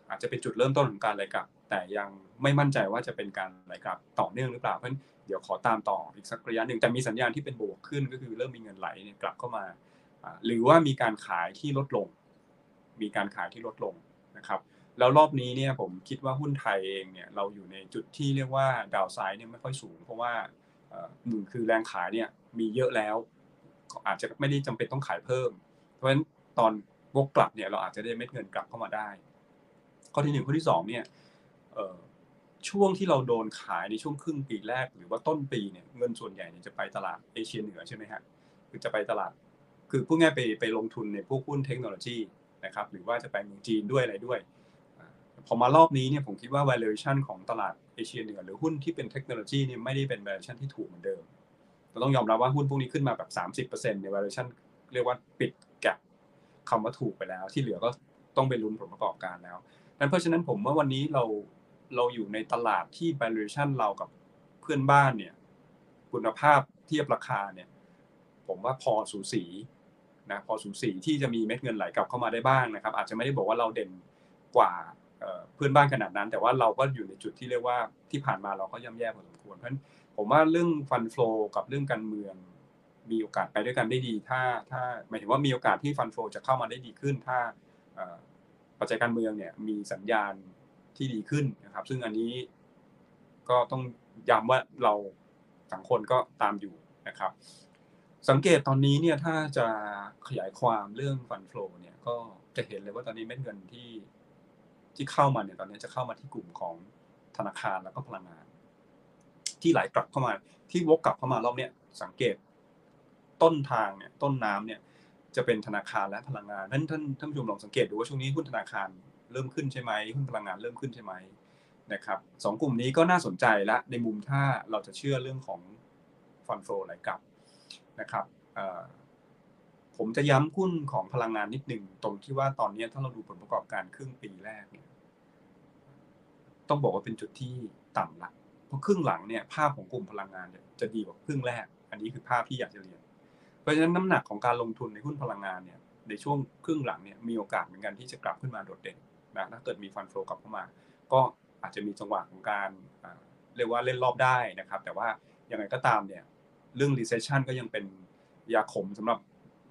อาจจะเป็นจุดเริ่มต้นของการไหลกลับ แต่ยังไม่มั่นใจว่าจะเป็นการไหลกลับต่อเนื่องหรือเปล่าเพราะนั้นเดี๋ยวขอตามต่ออีกสักระยะหนึ่งแต่มีสัญญาณที่เป็นบวกขึ้นก็คือเริ่มมีเงินไหลกลับเข้ามา หรือว่ามีการขายที่ลดลง มีการขายที่ลดลงนะครับแล้วรอบนี้เนี่ยผมคิดว่าหุ้นไทยเองเนี่ยเราอยู่ในจุดที่เรียกว่าดาวไซด์เนี่ยไม่ค่อยสูง เพราะว่า หนึ่งคือแรงขายเนี่ยมีเยอะแล้วอาจจะไม่ได้จำเป็นต้องขายเพิ่ม เพราะฉะนั้นตอนวกกลับเนี่ยเราอาจจะได้เม็ดเงินกลับเข้ามาได้ ข้อที่หนึ่งข้อที่สองเนี่ยช่วงที่เราโดนขายในช่วงครึ่งปีแรก หรือว่าต้นปีเนี่ยเงินส่วนใหญ่เนี่ยจะไปตลาดเอเชียเหนือใช่ไหมฮะคือจะไปตลาด คือพูดง่ายไปไปลงทุนในพวกหุ้นเทคโนโลยีนะครับหรือว่าจะไปเมืองจีนด้วยอะไรด้วย พอมารอบนี้เนี่ยผมคิดว่า valuation ของตลาดเอเชียเหนือหรือหุ้นที่เป็นเทคโนโลยีเนี่ยไม่ได้เป็น valuation ที่ถูกเหมือนเดิมเราต้องยอมรับว่าหุ้นพวกนี้ขึ้นมาแบบ30%ใน valuation เรียกว่าปิดแกลคำว่าถูกไปแล้ว ที่เหลือก็ต้องไปลุ้นผลประกอบการแล้วนั้นเพราะฉะนั้นผมว่าวันนี้เราเราอยู่ในตลาดที่ valuation เรากับเพื่อนบ้านเนี่ยคุณภาพเทียบราคาเนี่ยผมว่าพอสูสีนะพอสูสีที่จะมีเม็ดเงินไหลกลับเข้ามาได้บ้างนะครับ อาจจะไม่ได้บอกว่าเราเด่นกว่า เพื่อนบ้านขนาดนั้น แต่ว่าเราก็อยู่ในจุดที่เรียกว่าที่ผ่านมาเราก็ย่ำแย่พอสมควรเพราะฉะนั้นผมว่าเรื่องฟันฟลอกับเรื่องการเมืองมีโอกาสไปด้วยกันได้ดี ถ้าถ้าหมายถึงว่ามีโอกาสที่ฟันฟลอจะเข้ามาได้ดีขึ้น ถ้าปัจจัยการเมืองเนี่ยมีสัญญาณที่ดีขึ้นนะครับ ซึ่งอันนี้ก็ต้องย้ำว่าเราสังคนก็ตามอยู่นะครับ สังเกตตอนนี้เนี่ยถ้าจะขยายความเรื่องฟันฟลอเนี่ยก็จะเห็นเลยว่าตอนนี้เม็ดเงินที่ ที่เข้ามาเนี่ยตอนนี้จะเข้ามาที่กลุ่มของธนาคารแล้วก็พลังงาน ที่ไหลกลับเข้ามา ที่วกกลับเข้ามารอบเนี้ยสังเกต ต้นทางเนี่ยต้นน้ำเนี่ย จะเป็นธนาคารและพลังงานท่านท่านท่านผู้ชมลองสังเกตดูว่าช่วงนี้หุ้นธนาคารเริ่มขึ้นใช่ไหมหุ้นพลังงานเริ่มขึ้นใช่ไหมนะครับสองกลุ่มนี้ก็น่าสนใจละในมุมถ้าเราจะเชื่อเรื่องของฟันโฟไหลกลับนะครับ ผมจะย้ำหุ้นของพลังงานนิดหนึ่งตรงที่ว่าตอนนี้ถ้าเราดูผลประกอบการครึ่งปีแรกเนี่ยต้องบอกว่าเป็นจุดที่ต่ำละเพราะครึ่งหลังเนี่ยภาพของกลุ่มพลังงานเนี่ยจะดีกว่าครึ่งแรก อันนี้คือภาพที่อยากจะเรียน เพราะฉะนั้นน้ำหนักของการลงทุนในหุ้นพลังงานเนี่ยในช่วงครึ่งหลังเนี่ยมีโอกาสเหมือนกันที่จะกลับขึ้นมาโดดเด่นนะถ้าเกิดมีฟันโฟกลับเข้ามา ก็อาจจะมีจังหวะของการเรียกว่าเล่นรอบได้นะครับ แต่ว่ายังไงก็ตามเนี่ยเรื่อง recession ก็ยังเป็นยาขมสำหรับ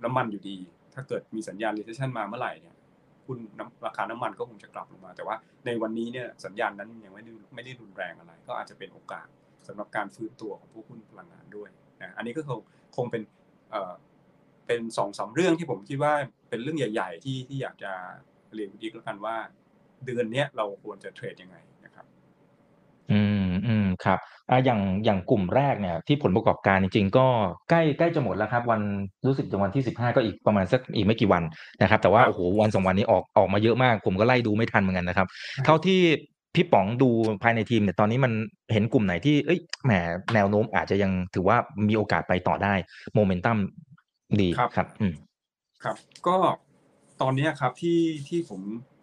น้ำมันอยู่ดี ถ้าเกิดมีสัญญาณ recession มาเมื่อไหร่เนี่ยหุ้นราคาน้ำมันก็คงจะกลับลงมา แต่ว่าในวันนี้เนี่ยสัญญาณนั้นยังไม่ได้ไม่ได้รุนแรงอะไร ก็อาจจะเป็นโอกาสสำหรับการฟื้นตัวของพวกหุ้นพลังงานด้วยนะอันนี้ก็คงคงเป็นเอ่อเป็นสองสาเรื่องที่ผมคิดว่าเป็นเรื่องใหญ่ ๆ ที่ที่อยากจะเรียนอีกแล้วกันว่า เดือนนี้เราควรจะเทรดยังไงนะครับ อืมอืม ครับอ่าอย่างอย่างกลุ่มแรกเนี่ยที่ผลประกอบการจริงๆ ก็ใกล้ใกล้จะหมดแล้วครับ วันรู้สึกจะวันที่สิบห้าก็อีกประมาณสักอีกไม่กี่วันนะครับ แต่ว่าโอ้โหวันสองวันนี้ออกออกมาเยอะมาก ผมก็ไล่ดูไม่ทันเหมือนกันนะครับ เท่าที่พี่ป๋องดูภายในทีมเนี่ยตอนนี้มันเห็นกลุ่มไหนที่เอ้ยแหมแนวโน้มอาจจะยังถือว่ามีโอกาสไปต่อได้โมเมนตัมดีครับอืมครับ ก็ตอนนี้ครับที่ที่ผม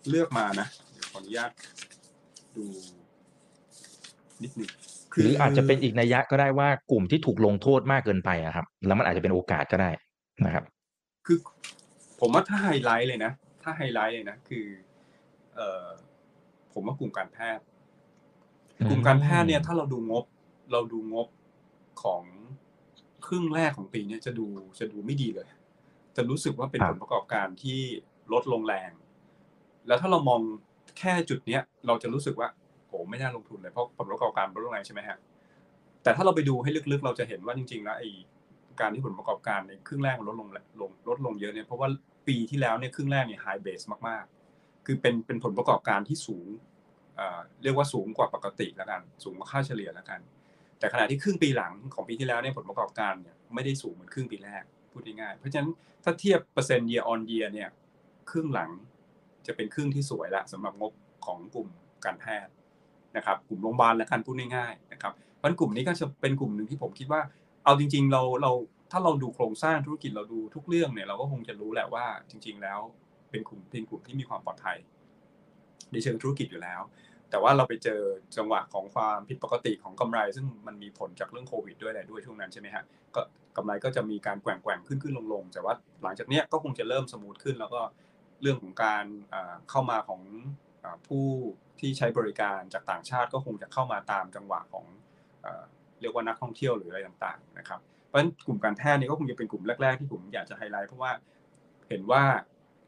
เลือกมานะเดี๋ยวขออนุญาตดูนิดนึง หรืออาจจะเป็นอีกนัยยะก็ได้ว่ากลุ่มที่ถูกลงโทษมากเกินไปอะครับ แล้วมันอาจจะเป็นโอกาสก็ได้นะครับ คือ ผมว่าถ้าไฮไลท์เลยนะ ถ้าไฮไลท์เลยนะ คือ เอ่อผมว่ากลุ่มการแพทย์ กลุ่มการแพทย์เนี่ย ถ้าเราดูงบ เราดูงบของครึ่งแรกของปีนี้จะดูจะดูไม่ดีเลย จะรู้สึกว่าเป็นผลประกอบการที่ลดลงแรง แล้วถ้าเรามองแค่จุดเนี้ย เราจะรู้สึกว่า โหไม่น่าลงทุนเลยเพราะผลประกอบการลดลงแรงใช่ไหมฮะแต่ถ้าเราไปดูให้ลึกๆ เราจะเห็นว่าจริงๆแล้วไอการที่ผลประกอบการในครึ่งแรกมันลดลงลงลดลงเยอะเนี่ยเพราะว่าปีที่แล้วเนี่ยครึ่งแรกเนี่ยไฮเบสมากๆ คือเป็นเป็นผลประกอบการที่สูงเรียกว่าสูงกว่าปกติแล้วกัน สูงกว่าค่าเฉลี่ยแล้วกัน แต่ขณะที่ครึ่งปีหลังของปีที่แล้วเนี่ยผลประกอบการเนี่ยไม่ได้สูงเหมือนครึ่งปีแรกพูดง่ายๆเพราะฉะนั้นถ้าเทียบเปอร์เซ็นต์ year on year เนี่ยครึ่งหลังจะเป็นครึ่งที่สวยละสำหรับงบของกลุ่มการแพทย์ นะครับกลุ่มโรงพยาบาลและการพูดง่ายๆนะครับเพราะกลุ่มนี้ก็จะเป็นกลุ่มหนึ่งที่ผมคิดว่า เอาจริง ๆ เราเราถ้าเราดูโครงสร้างธุรกิจเราดูทุกเรื่องเนี่ยเราก็คงจะรู้แหละว่าจริง ๆ แล้วเป็นกลุ่มเป็นกลุ่มที่มีความปลอดภัย ในเชิงธุรกิจอยู่แล้ว แต่ว่าเราไปเจอจังหวะของความผิดปกติของกำไร ซึ่งมันมีผลจากเรื่องโควิดด้วยอะไรด้วยช่วงนั้นใช่ไหมฮะก็กำไรก็จะมีการแกว่งแกว่งขึ้นขึ้นลงลงแต่ว่าหลังจากเนี้ยก็คงจะเริ่ม smooth ขึ้น แล้วก็เรื่องของการเข้ามาของผู้ ที่ใช้บริการจากต่างชาติก็คงจะเข้ามาตามจังหวะของเรียกว่านักท่องเที่ยวหรืออะไรต่างๆนะครับ เพราะฉะนั้นกลุ่มการแพทย์นี่ก็คงจะเป็นกลุ่มแรกๆที่ผมอยากจะไฮไลท์เพราะว่าเห็นว่า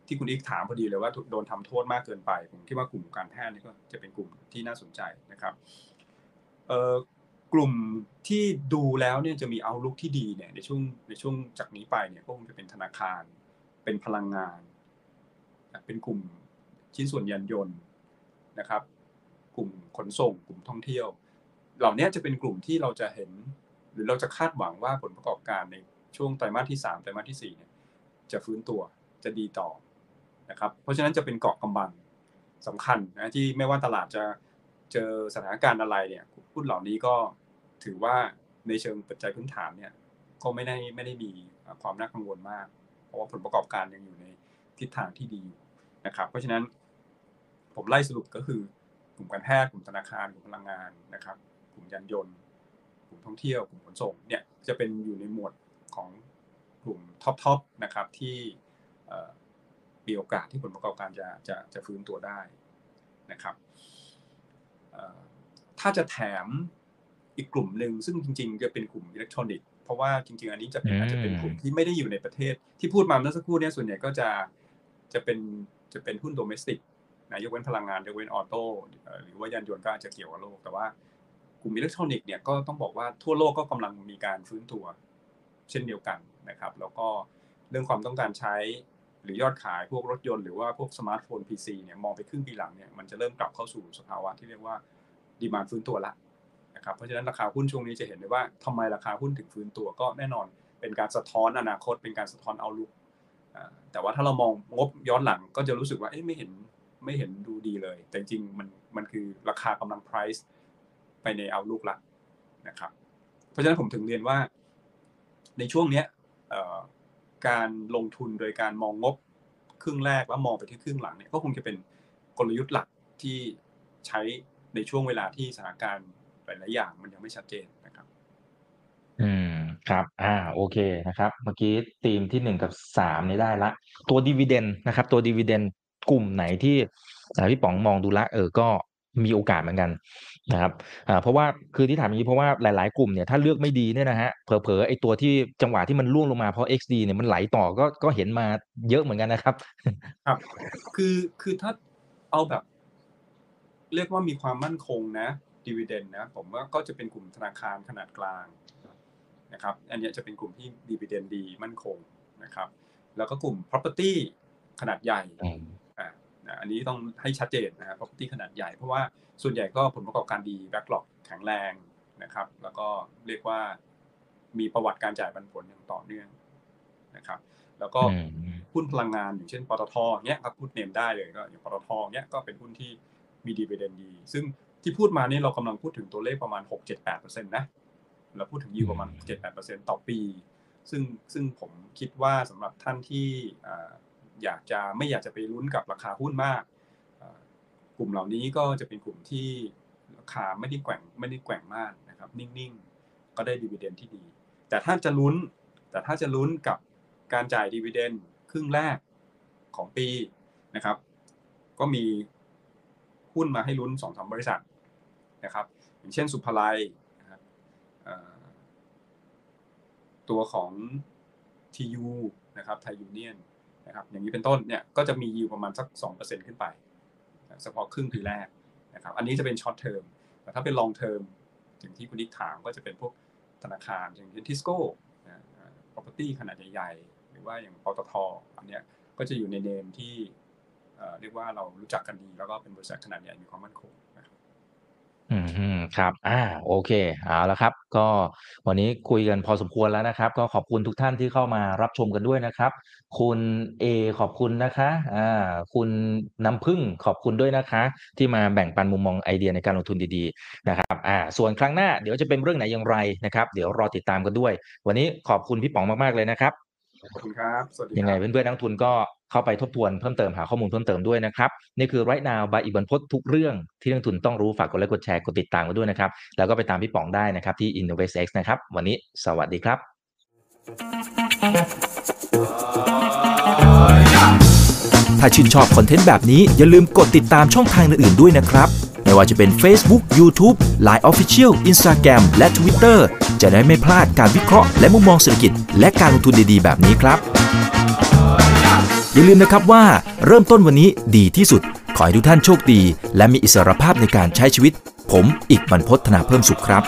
ที่คุณนิกถามพอดีเลยว่าโดนทำโทษมากเกินไป ผมคิดว่ากลุ่มการแพทย์นี่ก็จะเป็นกลุ่มที่น่าสนใจนะครับกลุ่มที่ดูแล้วเนี่ยจะมีเอาลุกที่ดีเนี่ยในช่วงในช่วงจากนี้ไปเนี่ยก็คงจะเป็นธนาคาร เป็นพลังงาน เป็นกลุ่มชิ้นส่วนยานยนต์ นะครับ กลุ่มขนส่ง กลุ่มท่องเที่ยว เหล่านี้จะเป็นกลุ่มที่เราจะเห็น หรือเราจะคาดหวังว่าผลประกอบการในช่วงไตรมาสที่3ไตรมาสที่4เนี่ยจะฟื้นตัวจะดีต่อนะครับ เพราะฉะนั้นจะเป็นเกาะกำบังสำคัญนะที่ไม่ว่าตลาดจะเจอสถานการณ์อะไรเนี่ยหุ้นเหล่านี้ก็ถือว่าในเชิงปัจจัยพื้นฐานเนี่ยก็ไม่ได้ไม่ได้มีความน่ากังวลมาก เพราะว่าผลประกอบการยังอยู่ในทิศทางที่ดีนะครับ เพราะฉะนั้น ผมไล่สรุปก็คือกลุ่มการแพทย์กลุ่มธนาคารกลุ่มพลังงานนะครับ กลุ่มยานยนต์ กลุ่มท่องเที่ยวกลุ่มขนส่งเนี่ยจะเป็นอยู่ในหมวดของกลุ่ม top ๆนะครับที่มีโอกาสที่ผลประกอบการจะจะจะฟื้นตัวได้นะครับถ้าจะแถมอีกกลุ่มหนึ่งซึ่งจริง ๆ จะเป็นกลุ่มอิเล็กทรอนิกส์เพราะว่าจริง ๆ อันนี้จะเป็นอาจจะเป็นกลุ่มที่ไม่ได้อยู่ในประเทศที่พูดมาเมื่อสักครู่นี้ส่วนใหญ่ก็จะจะเป็นจะเป็นหุ้น domestic นะยกเว้นพลังงานยกเว้น auto หรือว่ายานยนต์ก็อาจจะเกี่ยวกับโลก แต่ว่ากลุ่มอิเล็กทรอนิกส์เนี่ยก็ต้องบอกว่าทั่วโลกก็กำลังมีการฟื้นตัว เช่นเดียวกันนะครับ แล้วก็เรื่องความต้องการใช้หรือยอดขายพวกรถยนต์หรือว่าพวกสมาร์ทโฟน PC เนี่ยมองไปครึ่งปีหลังเนี่ยมันจะเริ่มกลับเข้าสู่สภาวะที่เรียกว่าดีมานฟื้นตัวละนะครับเพราะฉะนั้นราคาหุ้นช่วงนี้จะเห็นได้ว่าทำไมราคาหุ้นถึงฟื้นตัวก็แน่นอน เป็นการสะท้อนอนาคต เป็นการสะท้อนเอาลุกแต่ว่าถ้าเรามองงบย้อนหลังก็จะรู้สึกว่าเอ๊ะไม่เห็น ไม่เห็นดูดีเลย แต่จริงมันมันคือราคากำลัง price ไปในเอาลุกละนะครับ เพราะฉะนั้นผมถึงเรียนว่า ในช่วงเนี้ยการลงทุนโดยการมองงบครึ่งแรกแล้วมองไปที่ครึ่งหลังเนี่ยก็คงจะเป็นกลยุทธ์หลักที่ใช้ในช่วงเวลาที่สถานการณ์หลายๆอย่างมันยังไม่ชัดเจนนะครับ อืมครับ อ่า โอเคนะครับ เมื่อกี้ธีมที่หนึ่งกับสามนี่ได้ละ ตัวดีเวเดนนะครับ ตัวดีเวเดน กลุ่มไหนที่พี่ป๋องมองดูละเออก็มีโอกาสเหมือนกันนะครับอ่าเพราะว่าคือที่ถามอย่างนี้เพราะว่าหลาย ๆ กลุ่มเนี่ยถ้าเลือกไม่ดีเนี่ยนะฮะเผลอๆไอตัวที่จังหวะที่มันล่วงลงมาเพราะ XD เนี่ยมันไหลต่อก็ก็เห็นมาเยอะเหมือนกันนะครับ ครับ คือคือถ้าเอาแบบ เรียกว่ามีความมั่นคงนะดีเวเดนนะ ผมว่าก็จะเป็นกลุ่มธนาคารขนาดกลางนะครับ อันนี้จะเป็นกลุ่มที่ dividend ดีมั่นคงนะครับ แล้วก็กลุ่ม property ขนาดใหญ่ อ่าอันนี้ต้องให้ชัดเจนนะครับ property ขนาดใหญ่เพราะว่าส่วนใหญ่ก็ผลประกอบการดี backlog แข็งแรงนะครับ แล้วก็เรียกว่ามีประวัติการจ่ายปันผลอย่างต่อเนื่องนะครับ แล้วก็หุ้นพลังงานอย่างเช่นปตทเนี้ยครับพูด name ได้เลยก็อย่างปตทเนี้ยก็เป็นหุ้นที่มี dividend ดี ซึ่งที่พูดมานี่เรากำลังพูดถึงตัวเลขประมาณ 6-7-8%นะเราพูดถึงยิวประมาณ 7-8%ต่อปี ซึ่งซึ่งผมคิดว่าสำหรับท่านที่ อยากจะไม่อยากจะไปลุ้นกับราคาหุ้นมาก กลุ่มเหล่านี้ก็จะเป็นกลุ่มที่ราคาไม่ได้แกว่งไม่ได้แกว่งมากนะครับนิ่งๆ ก็ได้ดีเวเดนที่ดี แต่ถ้าจะลุ้นแต่ถ้าจะลุ้นกับการจ่ายดีเวเดนครึ่งแรกของปีนะครับ ก็มีหุ้นมาให้ลุ้นสองสามบริษัทนะครับ อย่างเช่นศุภาลัยนะครับตัวของ TU นะครับไทยยูเนียน นะครับอย่างนี้เป็นต้นเนี่ยก็จะมียิวประมาณสัก 2%ขึ้นไปเฉพาะครึ่งปีแรกนะครับอันนี้จะเป็น short term แต่ถ้าเป็น long term อย่างที่คุณนิกถามก็จะเป็นพวกธนาคารอย่างเช่นทิสโก้ property ขนาดใหญ่ๆ หรือว่าอย่างปตทอันเนี้ยก็จะอยู่ในเนมที่เรียกว่าเรารู้จักกันดี แล้วก็เป็นบริษัทขนาดใหญ่มีความมั่นคง อืม ครับอ่าโอเค เอาละครับ ก็วันนี้คุยกันพอสมควรแล้วนะครับ ก็ขอบคุณทุกท่านที่เข้ามารับชมกันด้วยนะครับ คุณเอขอบคุณนะคะ อ่า คุณน้ำพึ่งขอบคุณด้วยนะคะ ที่มาแบ่งปันมุมมองไอเดียในการลงทุนดี ๆ นะครับ อ่า ส่วนครั้งหน้าเดี๋ยวจะเป็นเรื่องไหนอย่างไรนะครับ เดี๋ยวรอติดตามกันด้วย วันนี้ขอบคุณพี่ป๋องมากๆเลยนะครับ ขอบคุณครับ สวัสดียังไงเพื่อนๆนักทุนก็ เข้าไปทบทวนเพิ่มเติมหาข้อมูลเพิ่มเติมด้วยนะครับ นี่คือไรนาวบายอีกบันพศทุกเรื่องที่นักทุนต้องรู้ฝากกดไลค์กดแชร์กดติดตามกันด้วยนะครับ แล้วก็ไปตามพี่ป๋องได้นะครับที่ InnovestX นะครับ วันนี้สวัสดีครับ ถ้าชื่นชอบคอนเทนต์แบบนี้อย่าลืมกดติดตามช่องทางอื่นๆด้วยนะครับ ไม่ว่าจะเป็น Facebook, YouTube, Line Official, Instagram และ Twitter จะได้ไม่พลาดการวิเคราะห์และมุมมองเศรษฐกิจ และการลงทุนดีๆ แบบนี้ครับ อย่าลืมนะครับว่าเริ่มต้นวันนี้ดีที่สุด ขอให้ทุกท่านโชคดี และมีอิสรภาพในการใช้ชีวิต ผมอีกบรรพธนาเพิ่มสุขครับ